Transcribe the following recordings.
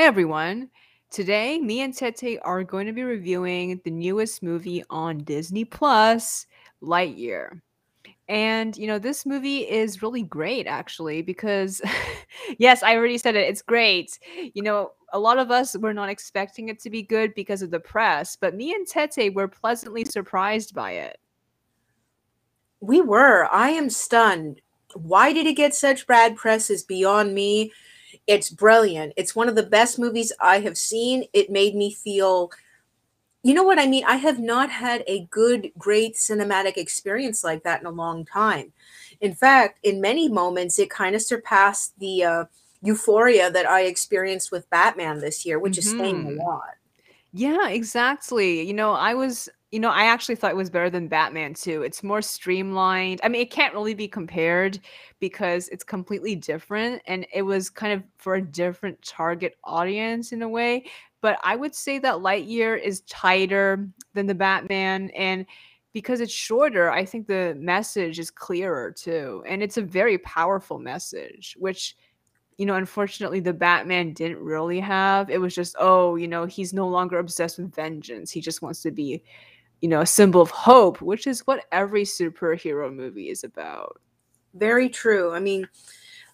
Hi, everyone. Today, me and Tete are going to be reviewing the newest movie on Disney Plus, Lightyear. And, you know, this movie is really great, actually, because, yes, I already said it. It's great. You know, a lot of us were not expecting it to be good because of the press, but me and Tete were pleasantly surprised by it. We were. I am stunned. Why did it get such bad press is beyond me. It's brilliant. It's one of the best movies I have seen. It made me feel you know what I mean? I have not had a good, great cinematic experience like that in a long time. In fact, in many moments, it kind of surpassed the uh, euphoria that I experienced with Batman this year, which is saying a Mhm. lot. Yeah, exactly. You know, I was you know, I actually thought it was better than Batman too. It's more streamlined. I mean, it can't really be compared because it's completely different and it was kind of for a different target audience in a way. But I would say that Lightyear is tighter than the Batman and because it's shorter, I think the message is clearer too. And it's a very powerful message, which you know, unfortunately, the Batman didn't really have. It was just, oh, you know, he's no longer obsessed with vengeance. He just wants to be, you know, a symbol of hope, which is what every superhero movie is about. Very true. I mean,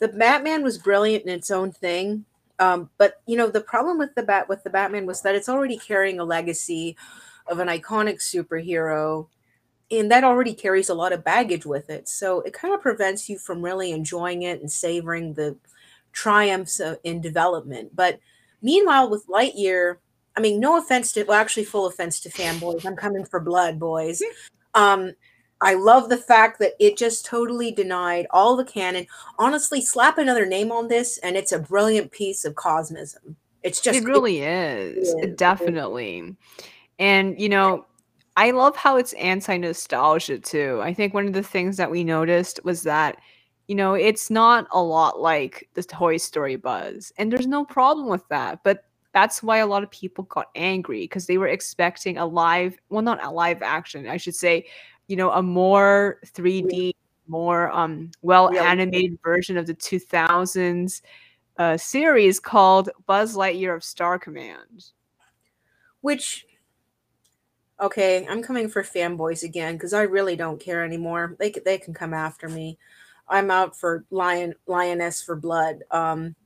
the Batman was brilliant in its own thing. Um, but you know, the problem with the bat with the Batman was that it's already carrying a legacy of an iconic superhero, and that already carries a lot of baggage with it. So it kind of prevents you from really enjoying it and savoring the triumphs uh, in development. But meanwhile, with Lightyear, I mean, no offense to, well, actually, full offense to fanboys. I'm coming for blood, boys. Um, I love the fact that it just totally denied all the canon. Honestly, slap another name on this, and it's a brilliant piece of cosmism. It's just It really is. It is. It is. definitely. And, you know, I love how it's anti-nostalgia too. I think one of the things that we noticed was that, you know, it's not a lot like the Toy Story buzz, and there's no problem with that. But that's why a lot of people got angry because they were expecting a live, well, not a live action, I should say, you know, a more 3D, more um well animated version of the 2000s uh, series called Buzz Lightyear of Star Command. Which, okay, I'm coming for fanboys again because I really don't care anymore. They, they can come after me. I'm out for lion lioness for blood. Um,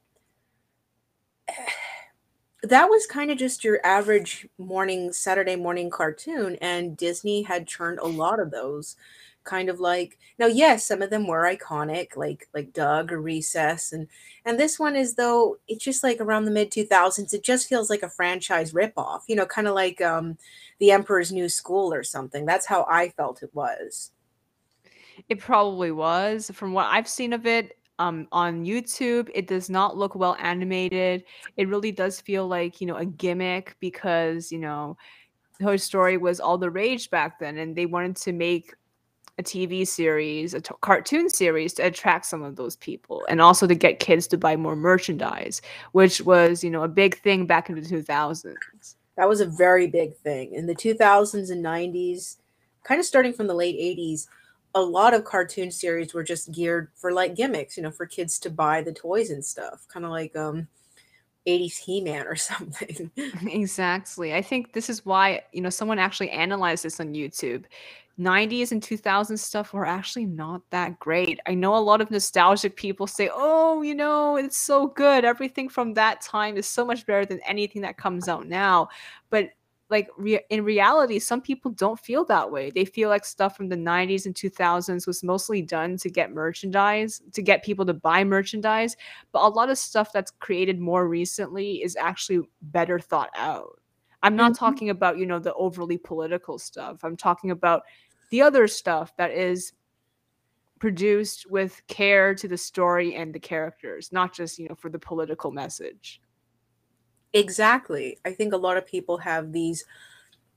that was kind of just your average morning Saturday morning cartoon, and Disney had turned a lot of those kind of like now, yes, some of them were iconic, like like Doug or Recess, and and this one is though it's just like around the mid 2000s. It just feels like a franchise ripoff, you know, kind of like um, The Emperor's New School or something. That's how I felt it was. It probably was. From what I've seen of it, um, on YouTube, it does not look well animated. It really does feel like, you know, a gimmick because, you know, Toy Story was all the rage back then, and they wanted to make a TV series, a t- cartoon series to attract some of those people, and also to get kids to buy more merchandise, which was, you know, a big thing back in the 2000s. That was a very big thing in the 2000s and 90s, kind of starting from the late 80s. A lot of cartoon series were just geared for like gimmicks, you know, for kids to buy the toys and stuff, kind of like um 80s He-Man or something. Exactly. I think this is why, you know, someone actually analyzed this on YouTube. 90s and 2000s stuff were actually not that great. I know a lot of nostalgic people say, "Oh, you know, it's so good. Everything from that time is so much better than anything that comes out now." But like rea in reality, some people don't feel that way. They feel like stuff from the 90s and 2000s was mostly done to get merchandise, to get people to buy merchandise but a lot of stuff that's created more recently is actually better thought out. I'm not Mhm. talking about, you know, the overly political stuff. I'm talking about the other stuff that is produced with care to the story and the characters, not just, you know, for the political message. Exactly. I think a lot of people have these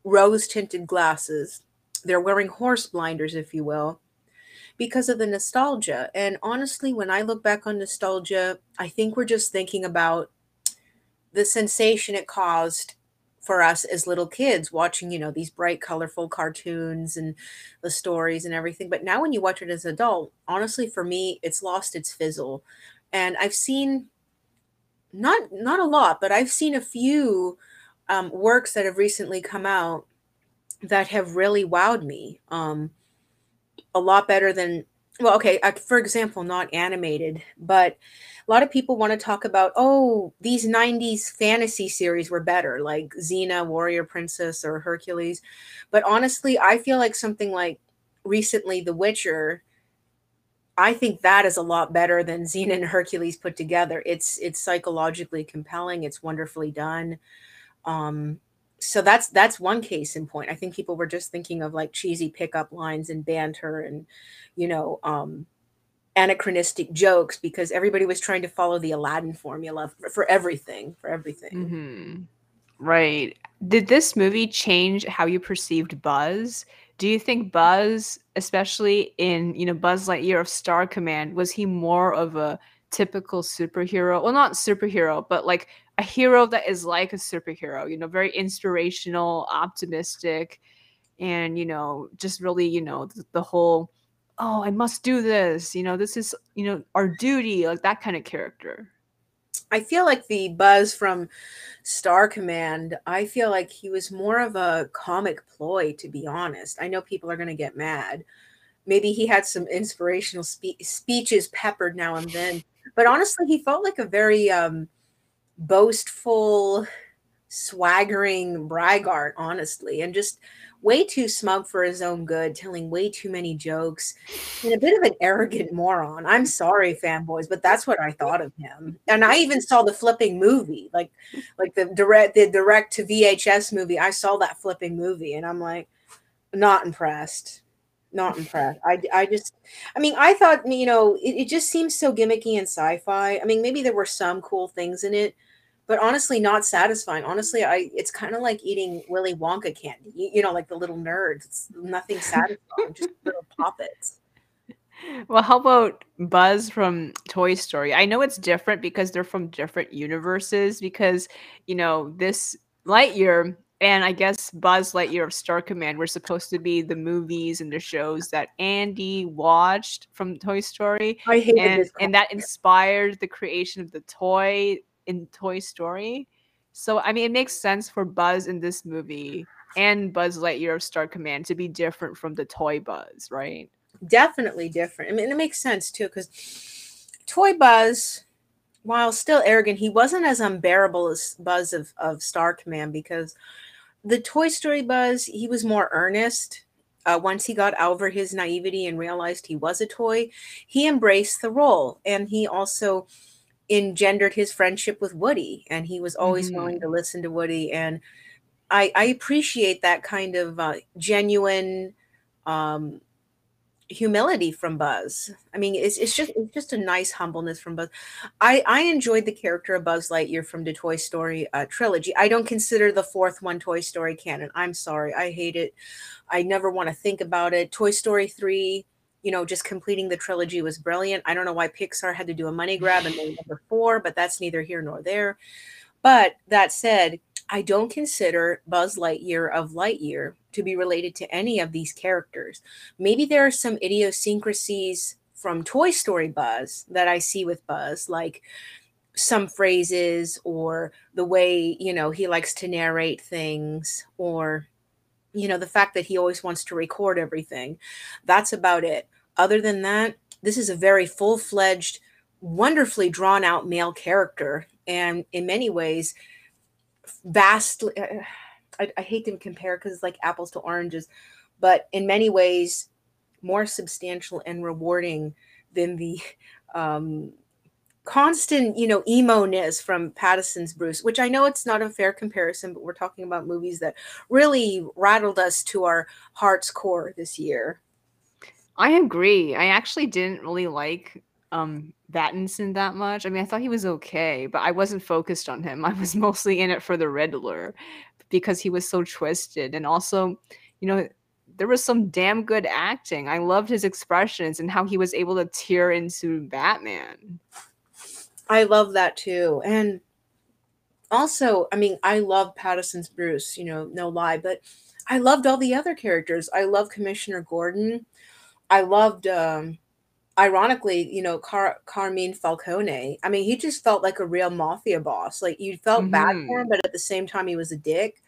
rose-tinted glasses. They're wearing horse blinders, if you will, because of the nostalgia. And honestly, when I look back on nostalgia, I think we're just thinking about the sensation it caused for us as little kids watching, you know, these bright, colorful cartoons and the stories and everything. But now when you watch it as an adult, honestly, for me, it's lost its fizzle. And I've seen not not a lot, but I've seen a few um, works that have recently come out that have really wowed me. Um, a lot better than well, okay. Uh, for example, not animated, but a lot of people want to talk about oh these 90s fantasy series were better like xena warrior princess or hercules but honestly i feel like something like recently the witcher i think that is a lot better than xena and hercules put together it's it's psychologically compelling it's wonderfully done um so that's that's one case in point i think people were just thinking of like cheesy pickup lines and banter and you know um anachronistic jokes because everybody was trying to follow the Aladdin formula for, for everything, for everything. Mm-hmm. Right. Did this movie change how you perceived Buzz? Do you think Buzz, especially in you know Buzz Lightyear of Star Command, was he more of a typical superhero? Well, not superhero, but like a hero that is like a superhero. You know, very inspirational, optimistic, and you know, just really you know the, the whole oh, I must do this. You know, this is, you know, our duty, like that kind of character. I feel like the Buzz from Star Command, I feel like he was more of a comic ploy, to be honest. I know people are going to get mad. Maybe he had some inspirational spe- speeches peppered now and then, but honestly, he felt like a very um, boastful, swaggering braggart, honestly, and just way too smug for his own good, telling way too many jokes, and a bit of an arrogant moron. I'm sorry, fanboys, but that's what I thought of him. And I even saw the flipping movie, like like the direct the direct to VHS movie. I saw that flipping movie, and I'm like, not impressed. Not impressed. I, I just, I mean, I thought, you know, it, it just seems so gimmicky and sci fi. I mean, maybe there were some cool things in it, but honestly not satisfying. Honestly i it's kind of like eating willy wonka candy you, you, know like the little nerds. It's nothing satisfying just little poppets. Well how about buzz from toy story? I know it's different because they're from different universes because you know this lightyear and I guess Buzz Lightyear of Star Command were supposed to be the movies and the shows that Andy watched from Toy Story. I hated and, and that inspired the creation of the toy in Toy Story. So I mean, it makes sense for Buzz in this movie and Buzz Lightyear of Star Command to be different from the toy Buzz, right? Definitely different. I mean, it makes sense too because Toy Buzz, while still arrogant, he wasn't as unbearable as Buzz of, of Star Command because the Toy Story Buzz, he was more earnest. Uh, once he got over his naivety and realized he was a toy, he embraced the role. And he also engendered his friendship with Woody, and he was always mm-hmm. willing to listen to Woody. And I, I appreciate that kind of uh, genuine um, humility from Buzz. I mean, it's, it's just it's just a nice humbleness from Buzz. I I enjoyed the character of Buzz Lightyear from the Toy Story uh, trilogy. I don't consider the fourth one Toy Story canon. I'm sorry, I hate it. I never want to think about it. Toy Story three you know, just completing the trilogy was brilliant. I don't know why Pixar had to do a money grab and made number four, but that's neither here nor there. But that said, I don't consider Buzz Lightyear of Lightyear to be related to any of these characters. Maybe there are some idiosyncrasies from Toy Story Buzz that I see with Buzz, like some phrases or the way, you know, he likes to narrate things or you know the fact that he always wants to record everything that's about it other than that, this is a very full fledged, wonderfully drawn out male character. And in many ways, vastly, I, I hate to compare because it's like apples to oranges, but in many ways, more substantial and rewarding than the um, constant, you know, emo-ness from Pattinson's Bruce, which I know it's not a fair comparison, but we're talking about movies that really rattled us to our heart's core this year. I agree. I actually didn't really like um Pattinson that much. I mean, I thought he was okay, but I wasn't focused on him. I was mostly in it for the Riddler because he was so twisted and also, you know, there was some damn good acting. I loved his expressions and how he was able to tear into Batman. I love that too. And also, I mean, I love Pattinson's Bruce, you know, no lie, but I loved all the other characters. I love Commissioner Gordon. I loved um, ironically, you know, Car- Carmine Falcone, I mean, he just felt like a real mafia boss. Like you felt bad for Mhm. him, but at the same time, he was a dick.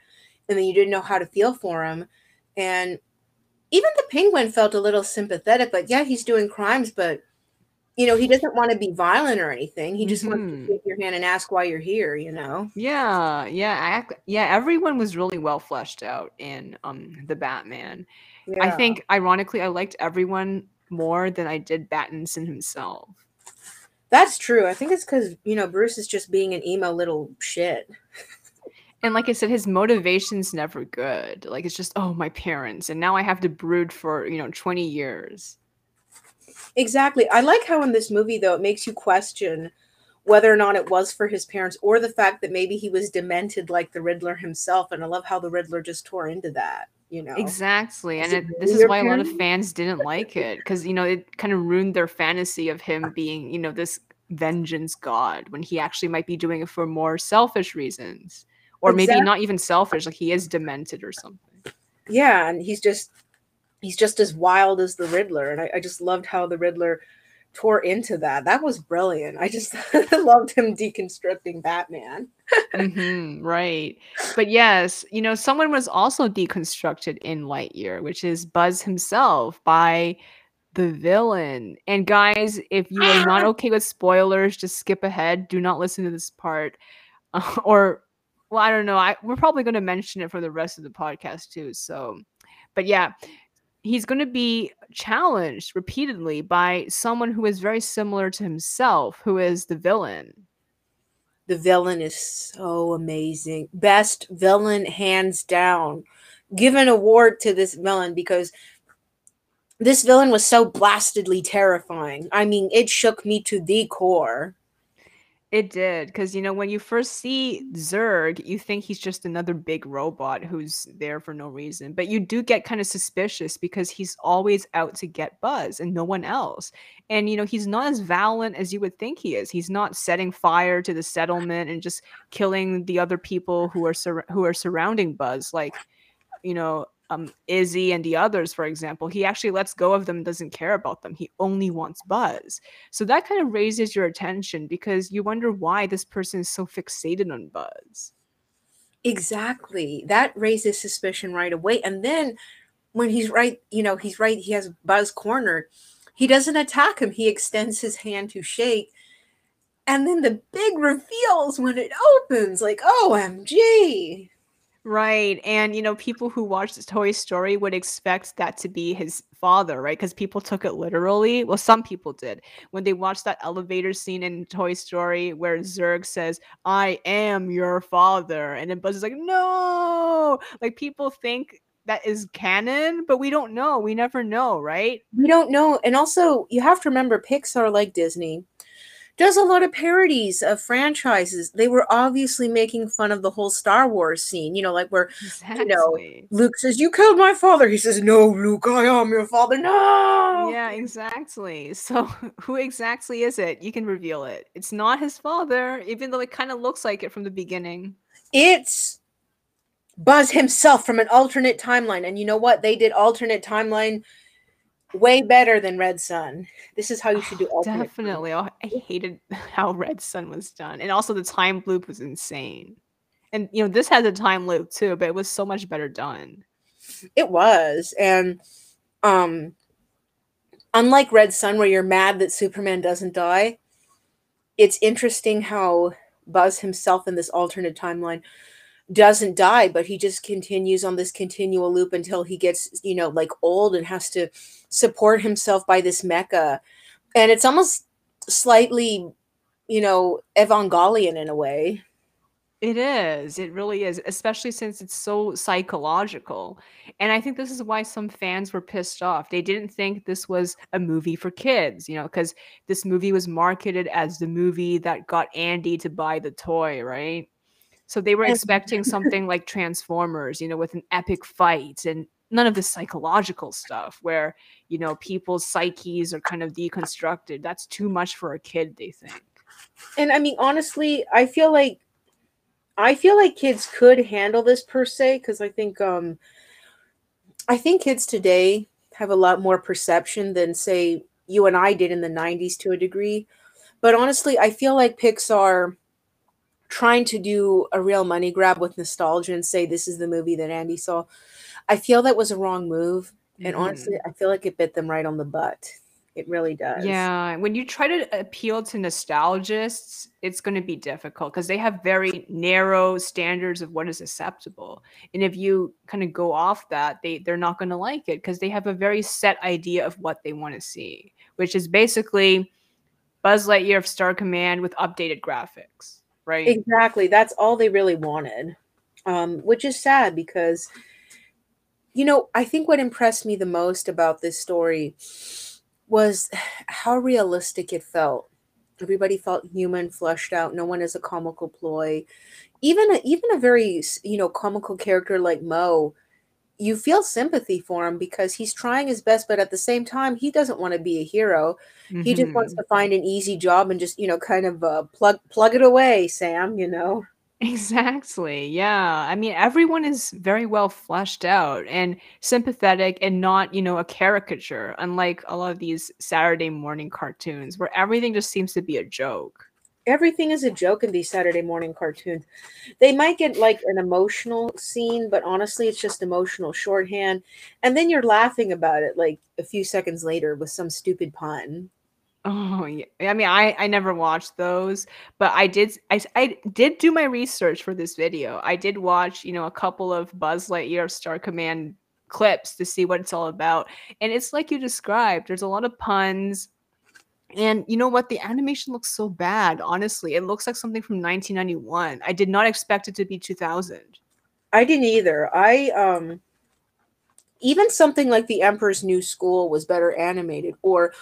And then you didn't know how to feel for him. And even the penguin felt a little sympathetic, but yeah, he's doing crimes, but you know, he doesn't want to be violent or anything. He just wants Mhm. to take your hand and ask why you're here, you know? Yeah, yeah, ac- yeah. Everyone was really well fleshed out in um the Batman. I think, ironically, I liked everyone more than I did Battinson himself. That's true. I think it's because, you know, Bruce is just being an emo little shit. And like I said, his motivation's never good. Like it's just, oh, my parents, and now I have to brood for you know twenty years. Exactly. I like how in this movie, though, it makes you question whether or not it was for his parents or the fact that maybe he was demented like the Riddler himself. And I love how the Riddler just tore into that, you know? Exactly, Is and it this is why a lot of fans didn't like it because you know it kind of ruined their fantasy of him being you know this vengeance god when he actually might be doing it for more selfish reasons, or maybe not even selfish, like he is demented or something. Yeah. And he's just, he's just as wild as the Riddler. And I, I just loved how the Riddler tore into that. That was brilliant. I just loved him deconstructing Batman. hmm right. But yes, you know, someone was also deconstructed in Lightyear, which is Buzz himself by the villain. And guys, if you are not okay with spoilers, just skip ahead. Do not listen to this part. or, well, I don't know. I we're probably going to mention it for the rest of the podcast too. So, but yeah, he's going to be challenged repeatedly by someone who is very similar to himself, who is the villain. The villain is so amazing. Best villain, hands down. Give an award to this villain because this villain was so blastedly terrifying. I mean, it shook me to the core. It did, because you know, when you first see Zurg, you think he's just another big robot who's there for no reason. But you do get kind of suspicious because he's always out to get Buzz and no one else. And you know, he's not as violent as you would think he is. He's not setting fire to the settlement and just killing the other people who are sur- who are surrounding Buzz, like you know, um, Izzy and the others, for example. He actually lets go of them, doesn't care about them. He only wants Buzz. So that kind of raises your attention because you wonder why this person is so fixated on Buzz. Exactly. That raises suspicion right away. And then when he's right, you know, he's right, he has Buzz cornered. He doesn't attack him. He extends his hand to shake. And then the big reveals when it opens, like, OMG. Right. And, you know, people who watch this Toy Story would expect that to be his father, right? Because people took it literally. Well, some people did. When they watched that elevator scene in Toy Story where Zurg says, I am your father. And then Buzz is like, no. Like people think that is canon, but we don't know. We never know, right? We don't know. And also, you have to remember Pixar, like Disney, does a lot of parodies of franchises. They were obviously making fun of the whole Star Wars scene, you know, like where Exactly. You know Luke says, You killed my father. He says, No, Luke, I am your father. No. Yeah, exactly. So, who exactly is it? You can reveal it. It's not his father, even though it kind of looks like it from the beginning. It's Buzz himself from an alternate timeline. And you know what? They did alternate timeline way better than Red Sun. This is how you should do alternate. Definitely. Oh, I hated how Red Sun was done. And also the time loop was insane. And you know, this has a time loop too, but it was so much better done. It was. And um unlike Red Sun where you're mad that Superman doesn't die, it's interesting how Buzz himself in this alternate timeline doesn't die, but he just continues on this continual loop until he gets, you know, like old and has to support himself by this mecha. And it's almost slightly, you know, Evangelion in a way. It is. It really is, especially since it's so psychological. And I think this is why some fans were pissed off. They didn't think this was a movie for kids, you know, because this movie was marketed as the movie that got Andy to buy the toy, right? So they were expecting something like Transformers, you know, with an epic fight and none of the psychological stuff where, you know, people's psyches are kind of deconstructed. That's too much for a kid, they think. And I mean, honestly, I feel like I feel like kids could handle this per se because I think um I think kids today have a lot more perception than say you and I did in the 90s to a degree. But honestly, I feel like Pixar trying to do a real money grab with nostalgia and say this is the movie that Andy saw. I feel that was a wrong move. And mm-hmm. honestly, I feel like it bit them right on the butt. It really does. Yeah. When you try to appeal to nostalgists, it's going to be difficult because they have very narrow standards of what is acceptable. And if you kind of go off that, they, they're not going to like it because they have a very set idea of what they want to see, which is basically Buzz Lightyear of Star Command with updated graphics, right? Exactly. That's all they really wanted, um, which is sad because, you know, I think what impressed me the most about this story was how realistic it felt. Everybody felt human, fleshed out. No one is a comical ploy. Even a, even a very you know comical character like Mo, you feel sympathy for him because he's trying his best, but at the same time, he doesn't want to be a hero. Mm-hmm. He just wants mm-hmm. to find an easy job and just you know kind of uh, plug plug it away, Sam. You know. Exactly. Yeah. I mean, everyone is very well fleshed out and sympathetic and not, you know, a caricature, unlike a lot of these Saturday morning cartoons where everything just seems to be a joke. Everything is a joke in these Saturday morning cartoons. They might get like an emotional scene, but honestly, it's just emotional shorthand. And then you're laughing about it like a few seconds later with some stupid pun. Oh yeah. I mean, I I never watched those, but I did I I did do my research for this video. I did watch, you know, a couple of Buzz Lightyear Star Command clips to see what it's all about. And it's like you described. There's a lot of puns. And you know what? The animation looks so bad, honestly. It looks like something from 1991. I did not expect it to be 2000. I didn't either. I um even something like The Emperor's New School was better animated or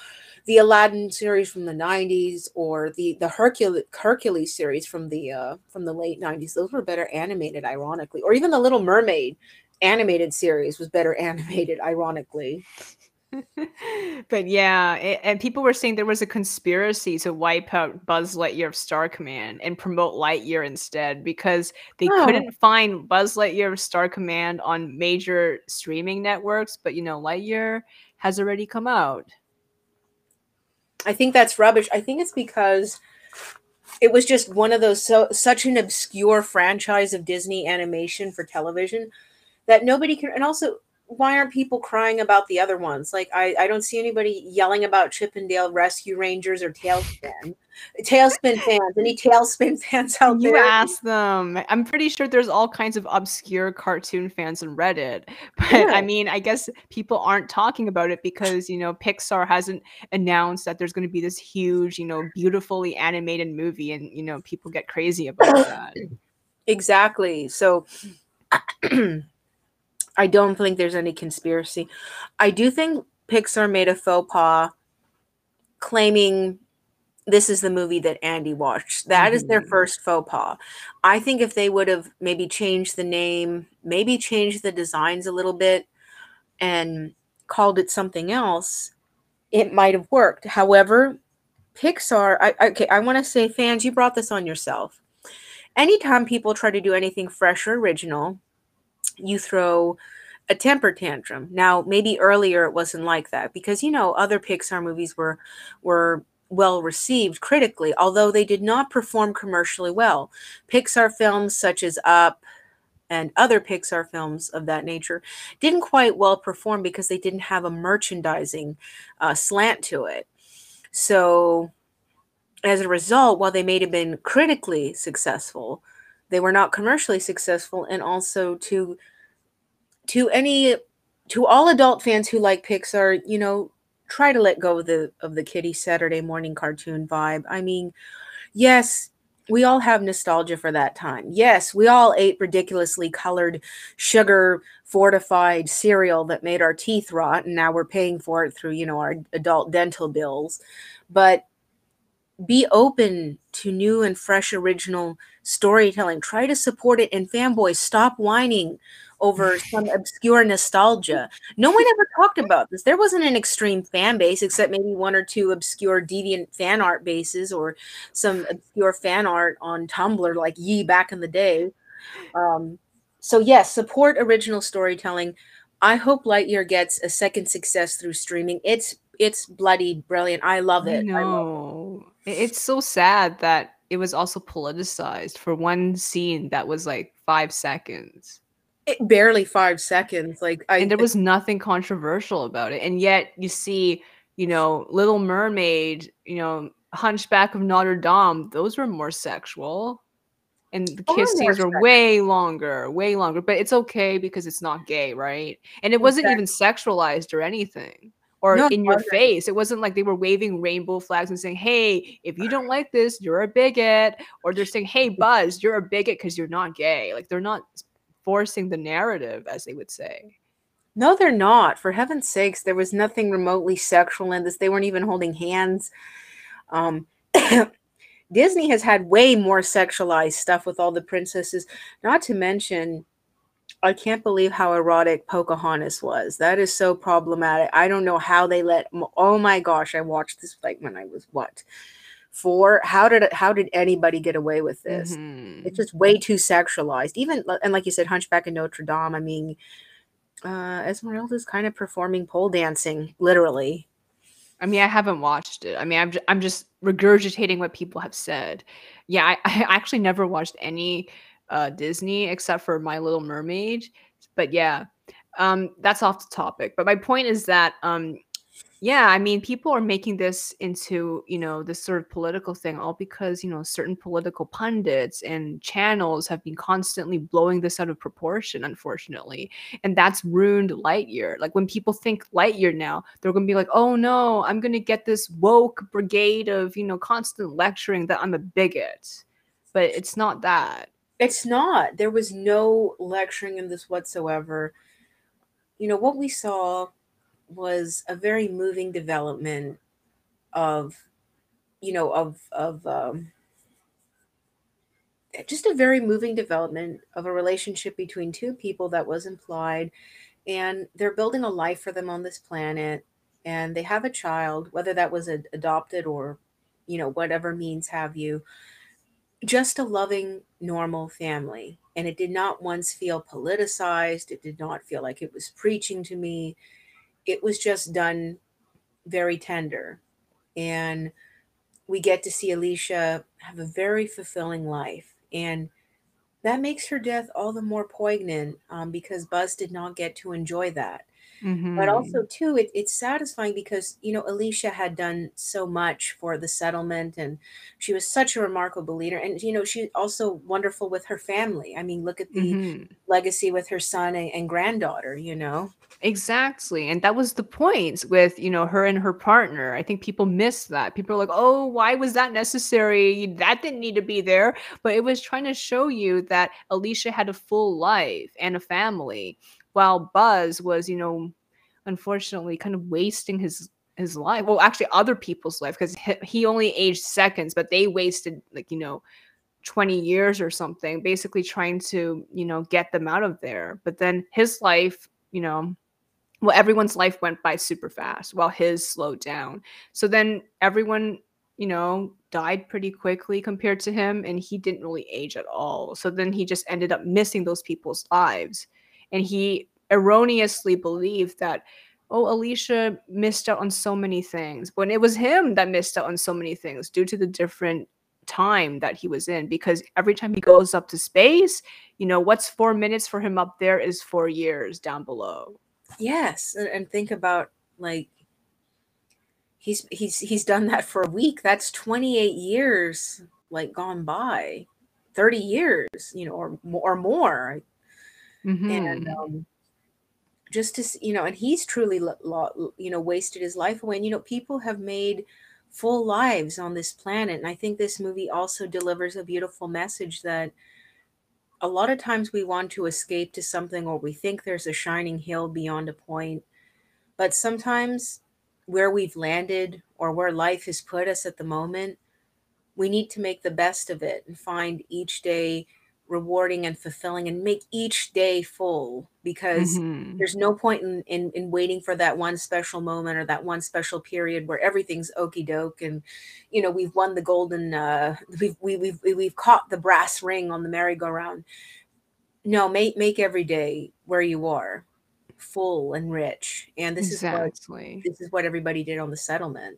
the Aladdin series from the 90s or the the Hercules Hercules series from the uh from the late 90s those were better animated ironically or even the Little Mermaid animated series was better animated ironically but yeah, it, and people were saying there was a conspiracy to wipe out Buzz Lightyear of Star Command and promote Lightyear instead because they oh. couldn't find Buzz Lightyear of Star Command on major streaming networks. But you know, Lightyear has already come out. I think that's rubbish. I think it's because it was just one of those so such an obscure franchise of Disney animation for television that nobody can and also why aren't people crying about the other ones? Like I, I don't see anybody yelling about Chip 'n Dale Rescue Rangers or TaleSpin. TaleSpin fans, any TaleSpin fans out you there? You ask them. I'm pretty sure there's all kinds of obscure cartoon fans on Reddit. But yeah. I mean, I guess people aren't talking about it because, you know, Pixar hasn't announced that there's going to be this huge, you know, beautifully animated movie and, you know, people get crazy about that. Exactly. So I don't think there's any conspiracy. I do think Pixar made a faux pas claiming this is the movie that Andy watched. That mm-hmm. is their mm-hmm. first faux pas. I think if they would have maybe changed the name, maybe changed the designs a little bit and called it something else, it might have worked. However, Pixar, I, okay, I want to say, fans, you brought this on yourself. Anytime people try to do anything fresh or original, you throw a temper tantrum. Now, maybe earlier it wasn't like that because you know other Pixar movies were were well received critically, although they did not perform commercially well. Pixar films such as Up and other Pixar films of that nature didn't quite well perform because they didn't have a merchandising uh, slant to it. So, as a result, while they may have been critically successful, they were not commercially successful and also to to any to all adult fans who like Pixar, you know, try to let go of the of the kitty Saturday morning cartoon vibe. I mean, yes, we all have nostalgia for that time. Yes, we all ate ridiculously colored sugar fortified cereal that made our teeth rot and now we're paying for it through, you know, our adult dental bills. But be open to new and fresh original storytelling. Try to support it. And fanboys, stop whining over some obscure nostalgia. No one ever talked about this. There wasn't an extreme fan base except maybe one or two obscure deviant fan art bases or some obscure fan art on Tumblr like Ye back in the day. Um, so yes, support original storytelling. I hope Lightyear gets a second success through streaming. It's it's bloody brilliant. I love it. I know. It. It's so sad that it was also politicized for one scene that was like five seconds. It, barely five seconds. Like I, and there was nothing controversial about it. And yet you see, you know, Little Mermaid, you know, Hunchback of Notre Dame, those were more sexual. And the kiss scenes were way longer, way longer. But it's okay because it's not gay, right? And it wasn't exactly. even sexualized or anything or no, in your face. It wasn't like they were waving rainbow flags and saying, "Hey, if you don't like this, you're a bigot," or they're saying, "Hey, Buzz, you're a bigot because you're not gay." Like they're not forcing the narrative, as they would say. No, they're not. For heaven's sakes, there was nothing remotely sexual in this. They weren't even holding hands. Um, Disney has had way more sexualized stuff with all the princesses, not to mention I can't believe how erotic Pocahontas was. That is so problematic. I don't know how they let. Oh my gosh, I watched this like when I was what four. How did how did anybody get away with this? Mm-hmm. It's just way too sexualized. Even and like you said, Hunchback of Notre Dame. I mean, uh, Esmeralda's kind of performing pole dancing, literally. I mean, I haven't watched it. I mean, I'm just, I'm just regurgitating what people have said. Yeah, I, I actually never watched any uh, Disney except for My Little Mermaid. But yeah, um, that's off the topic. But my point is that, um, yeah, I mean, people are making this into, you know, this sort of political thing all because, you know, certain political pundits and channels have been constantly blowing this out of proportion, unfortunately. And that's ruined Lightyear. Like when people think Lightyear now, they're going to be like, oh no, I'm going to get this woke brigade of, you know, constant lecturing that I'm a bigot. But it's not that. It's not. There was no lecturing in this whatsoever. You know, what we saw was a very moving development of, you know, of, of, um, just a very moving development of a relationship between two people that was implied and they're building a life for them on this planet and they have a child whether that was adopted or you know whatever means have you just a loving, normal family. And it did not once feel politicized. It did not feel like it was preaching to me. It was just done very tender. And we get to see Alisha have a very fulfilling life. And that makes her death all the more poignant um, because Buzz did not get to enjoy that. Mm-hmm. But also, too, it, it's satisfying because, you know, Alisha had done so much for the settlement and she was such a remarkable leader. And, you know, she's also wonderful with her family. I mean, look at the mm-hmm. legacy with her son and, and granddaughter, you know? Exactly. And that was the point with, you know, her and her partner. I think people miss that. People are like, oh, why was that necessary? That didn't need to be there. But it was trying to show you that Alisha had a full life and a family while Buzz was, you know, unfortunately kind of wasting his his life. Well, actually, other people's life because he, only aged seconds, but they wasted like you know. 20 years or something basically trying to you know get them out of there but then his life you know well everyone's life went by super fast while his slowed down so then everyone you know died pretty quickly compared to him and he didn't really age at all so then he just ended up missing those people's lives and he erroneously believed that oh alisha missed out on so many things when it was him that missed out on so many things due to the different time that he was in because every time he goes up to space you know what's four minutes for him up there is four years down below. Yes and think about like he's he's he's done that for a week. That's 28 years like gone by. 30 years you know or, or more mm-hmm. and um, just to you know and he's truly you know wasted his life away and you know people have made full lives on this planet and i think this movie also delivers a beautiful message that a lot of times we want to escape to something or we think there's a shining hill beyond a point but sometimes where we've landed or where life has put us at the moment we need to make the best of it and find each day rewarding and fulfilling and make each day full because mm-hmm. there's no point in, in, in waiting for that one special moment or that one special period where everything's okey doke and you know we've won the golden uh we've we, we've we've caught the brass ring on the merry-go-round no make make every day where you are full and rich. And this exactly. is what this is what everybody did on the settlement.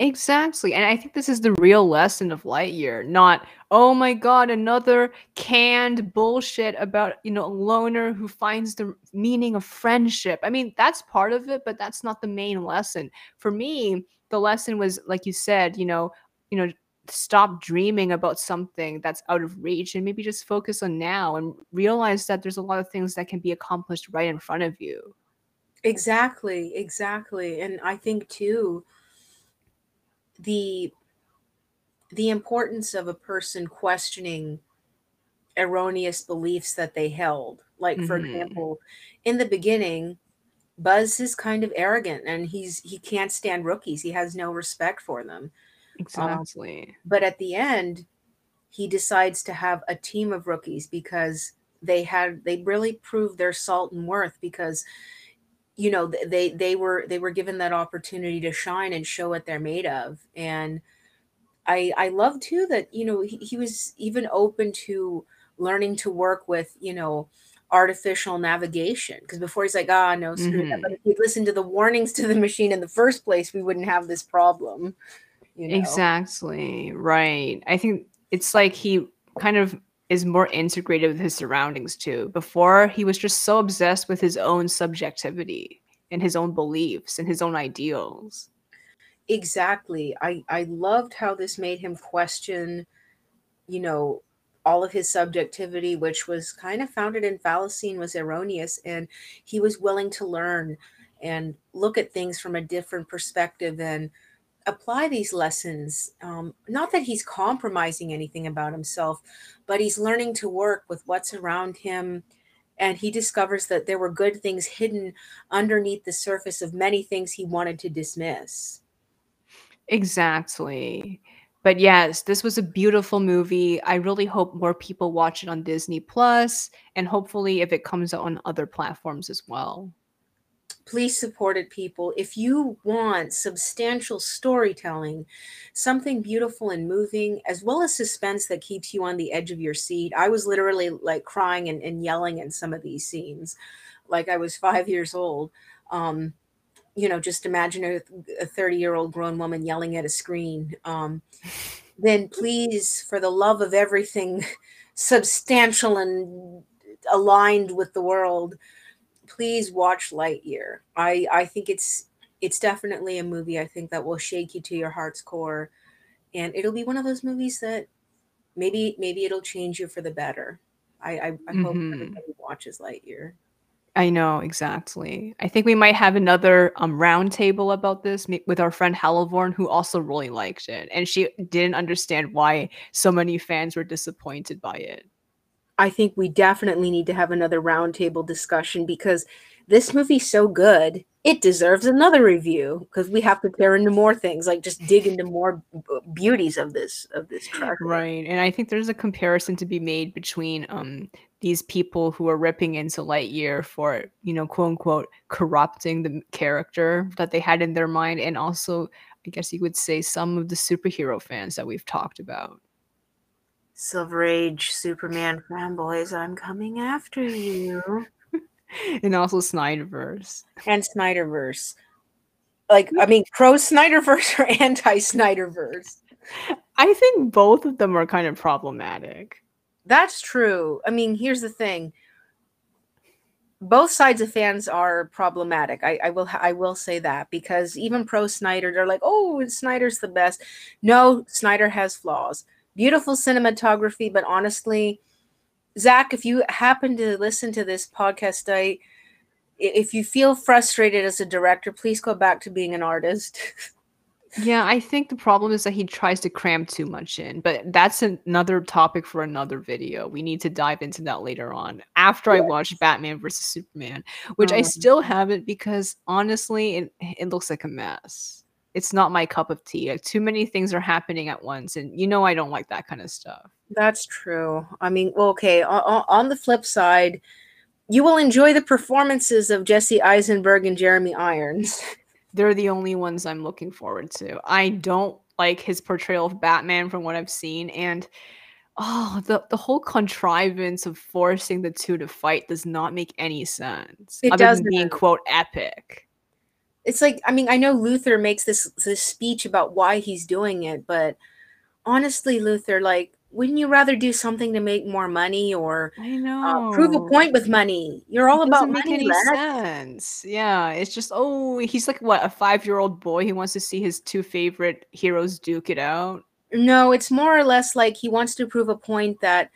Exactly. And I think this is the real lesson of Lightyear, not, oh my God, another canned bullshit about, you know, a loner who finds the meaning of friendship. I mean, that's part of it, but that's not the main lesson. For me, the lesson was, like you said, you know, you know, stop dreaming about something that's out of reach and maybe just focus on now and realize that there's a lot of things that can be accomplished right in front of you. Exactly, exactly. And I think too the the importance of a person questioning erroneous beliefs that they held. Like for Mhm. example, in the beginning, Buzz is kind of arrogant and he's he can't stand rookies. He has no respect for them. Exactly. But at the end, he decides to have a team of rookies because they had they really proved their salt and worth because you know they they were they were given that opportunity to shine and show what they're made of and i i love too that you know he, he was even open to learning to work with you know artificial navigation because before he's like ah no screw that Mhm. but if he'd listened to the warnings to the machine in the first place we wouldn't have this problem you know Exactly. Right. I think it's like he kind of is more integrated with his surroundings too. Before, he was just so obsessed with his own subjectivity and his own beliefs and his own ideals. Exactly. I I loved how this made him question, you know, all of his subjectivity, which was kind of founded in fallacy and was erroneous, and he was willing to learn and look at things from a different perspective and apply these lessons. Um, not that he's compromising anything about himself, but he's learning to work with what's around him. And he discovers that there were good things hidden underneath the surface of many things he wanted to dismiss. Exactly. But yes, this was a beautiful movie. I really hope more people watch it on Disney Plus and hopefully if it comes out on other platforms as well. Please support it people. If you want substantial storytelling something beautiful and moving as well as suspense that keeps you on the edge of your seat. I was literally like crying and, and yelling in some of these scenes like i was five years old. Um you know just imagine a 30 year old grown woman yelling at a screen. Um then please for the love of everything substantial and aligned with the world please watch Lightyear. I I think it's it's definitely a movie I think that will shake you to your heart's core and it'll be one of those movies that maybe maybe it'll change you for the better. I I, I hope Mhm. everybody watches Lightyear. I know, exactly. I think we might have another um roundtable about this with our friend Halivorn, who also really liked it, and she didn't understand why so many fans were disappointed by it. I think we definitely need to have another roundtable discussion because this movie's so good. It deserves another review because we have to tear into more things, like just dig into more beauties of this of this track. Right, and I think there's a comparison to be made between um these people who are ripping into Lightyear for you know quote unquote corrupting the character that they had in their mind, and also I guess you would say some of the superhero fans that we've talked about. Silver Age Superman fanboys, I'm coming after you. and also Snyderverse. And Snyderverse. Like, I mean, pro Snyderverse or anti Snyderverse? I think both of them are kind of problematic. That's true. I mean, here's the thing. Both sides of fans are problematic. I, I will I will say that because even pro Snyder, they're like, oh, Snyder's the best. No, Snyder has flaws. Beautiful cinematography, but honestly, Zack, if you happen to listen to this podcast, I i- if you feel frustrated as a director, please go back to being an artist. Yeah, I think the problem is that he tries to cram too much in, but that's an- another topic for another video. We need to dive into that later on after I Yeah. watch Batman versus Superman, which I Um, still haven't because honestly, it, it looks like a mess. It's not my cup of tea. Like, too many things are happening at once, and you know I don't like that kind of stuff. That's true. I mean, well, okay, on, on the flip side, you will enjoy the performances of Jesse Eisenberg and Jeremy Irons. They're the only ones I'm looking forward to. I don't like his portrayal of Batman from what I've seen, and Oh, the the whole contrivance of forcing the two to fight does not make any sense. It other doesn't. being quote epic. It's like I mean, I know Luthor makes this this speech about why he's doing it, but honestly, Luthor, like, wouldn't you rather do something to make more money or I uh, prove a point with money? You're all It about money, any sense. Yeah, it's just oh, he's like what a five-year-old boy. He wants to see his two favorite heroes duke it out. No, it's more or less like he wants to prove a point that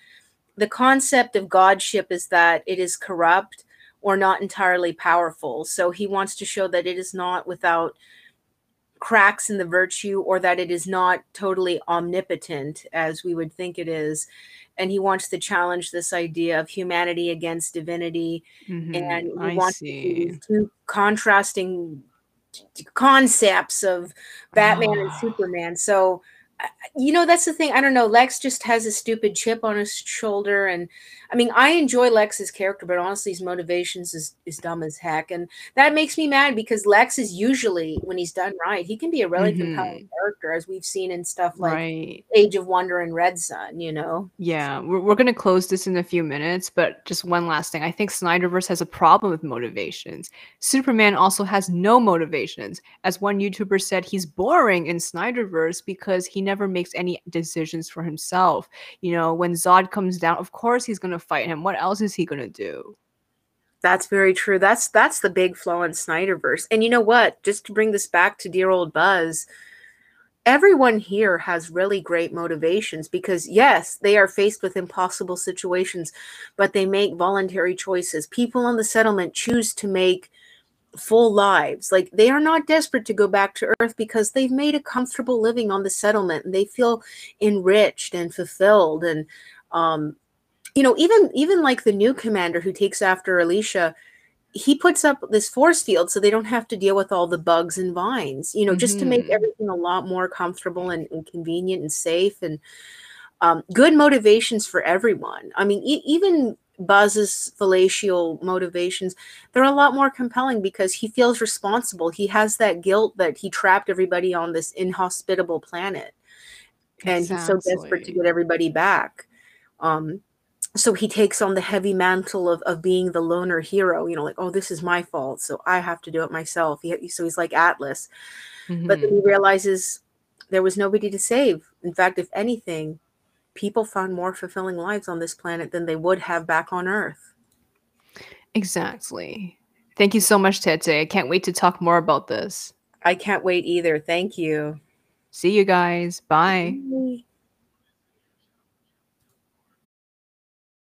the concept of godship is that it is corrupt or not entirely powerful. So he wants to show that it is not without cracks in the virtue or that it is not totally omnipotent as we would think it is. And he wants to challenge this idea of humanity against divinity. Mhm, And he I wants to see two contrasting concepts of Batman and Ah. Superman. So, you know, that's the thing. I don't know. Lex just has a stupid chip on his shoulder, and I mean, I enjoy Lex's character, but honestly, his motivations is is dumb as heck, and that makes me mad because Lex is usually, when he's done right, he can be a really compelling mm-hmm. character, as we've seen in stuff like Right. Age of Wonder and Red Son. You know, Yeah, we're, we're going to close this in a few minutes, but just one last thing. I think Snyderverse has a problem with motivations. Superman also has no motivations. As one YouTuber said, he's boring in Snyderverse because he never makes any decisions for himself. You know, when Zod comes down, of course he's going to fight him. What else is he going to do? that's very true. That's that's the big flaw in Snyderverse. And you know what? Just to bring this back to dear old Buzz, everyone here has really great motivations because yes they are faced with impossible situations but they make voluntary choices people on the settlement choose to make full lives like they are not desperate to go back to earth because they've made a comfortable living on the settlement and they feel enriched and fulfilled and um you know even even like the new commander who takes after alisha he puts up this force field so they don't have to deal with all the bugs and vines, you know, just to make Mhm. everything a lot more comfortable and, and convenient and safe and um, good motivations for everyone. I mean, e- even Buzz's fallacial motivations, they're a lot more compelling because he feels responsible. He has that guilt that he trapped everybody on this inhospitable planet. And he's so desperate to get everybody back. Um, so he takes on the heavy mantle of, of being the loner hero you know like oh this is my fault so i have to do it myself he, so he's like atlas but then he realizes there was nobody to save in fact if anything people found more fulfilling lives on this planet than they would have back on earth Exactly. Thank you so much, Tete. I can't wait to talk more about this. i can't wait either thank you See you guys. Bye.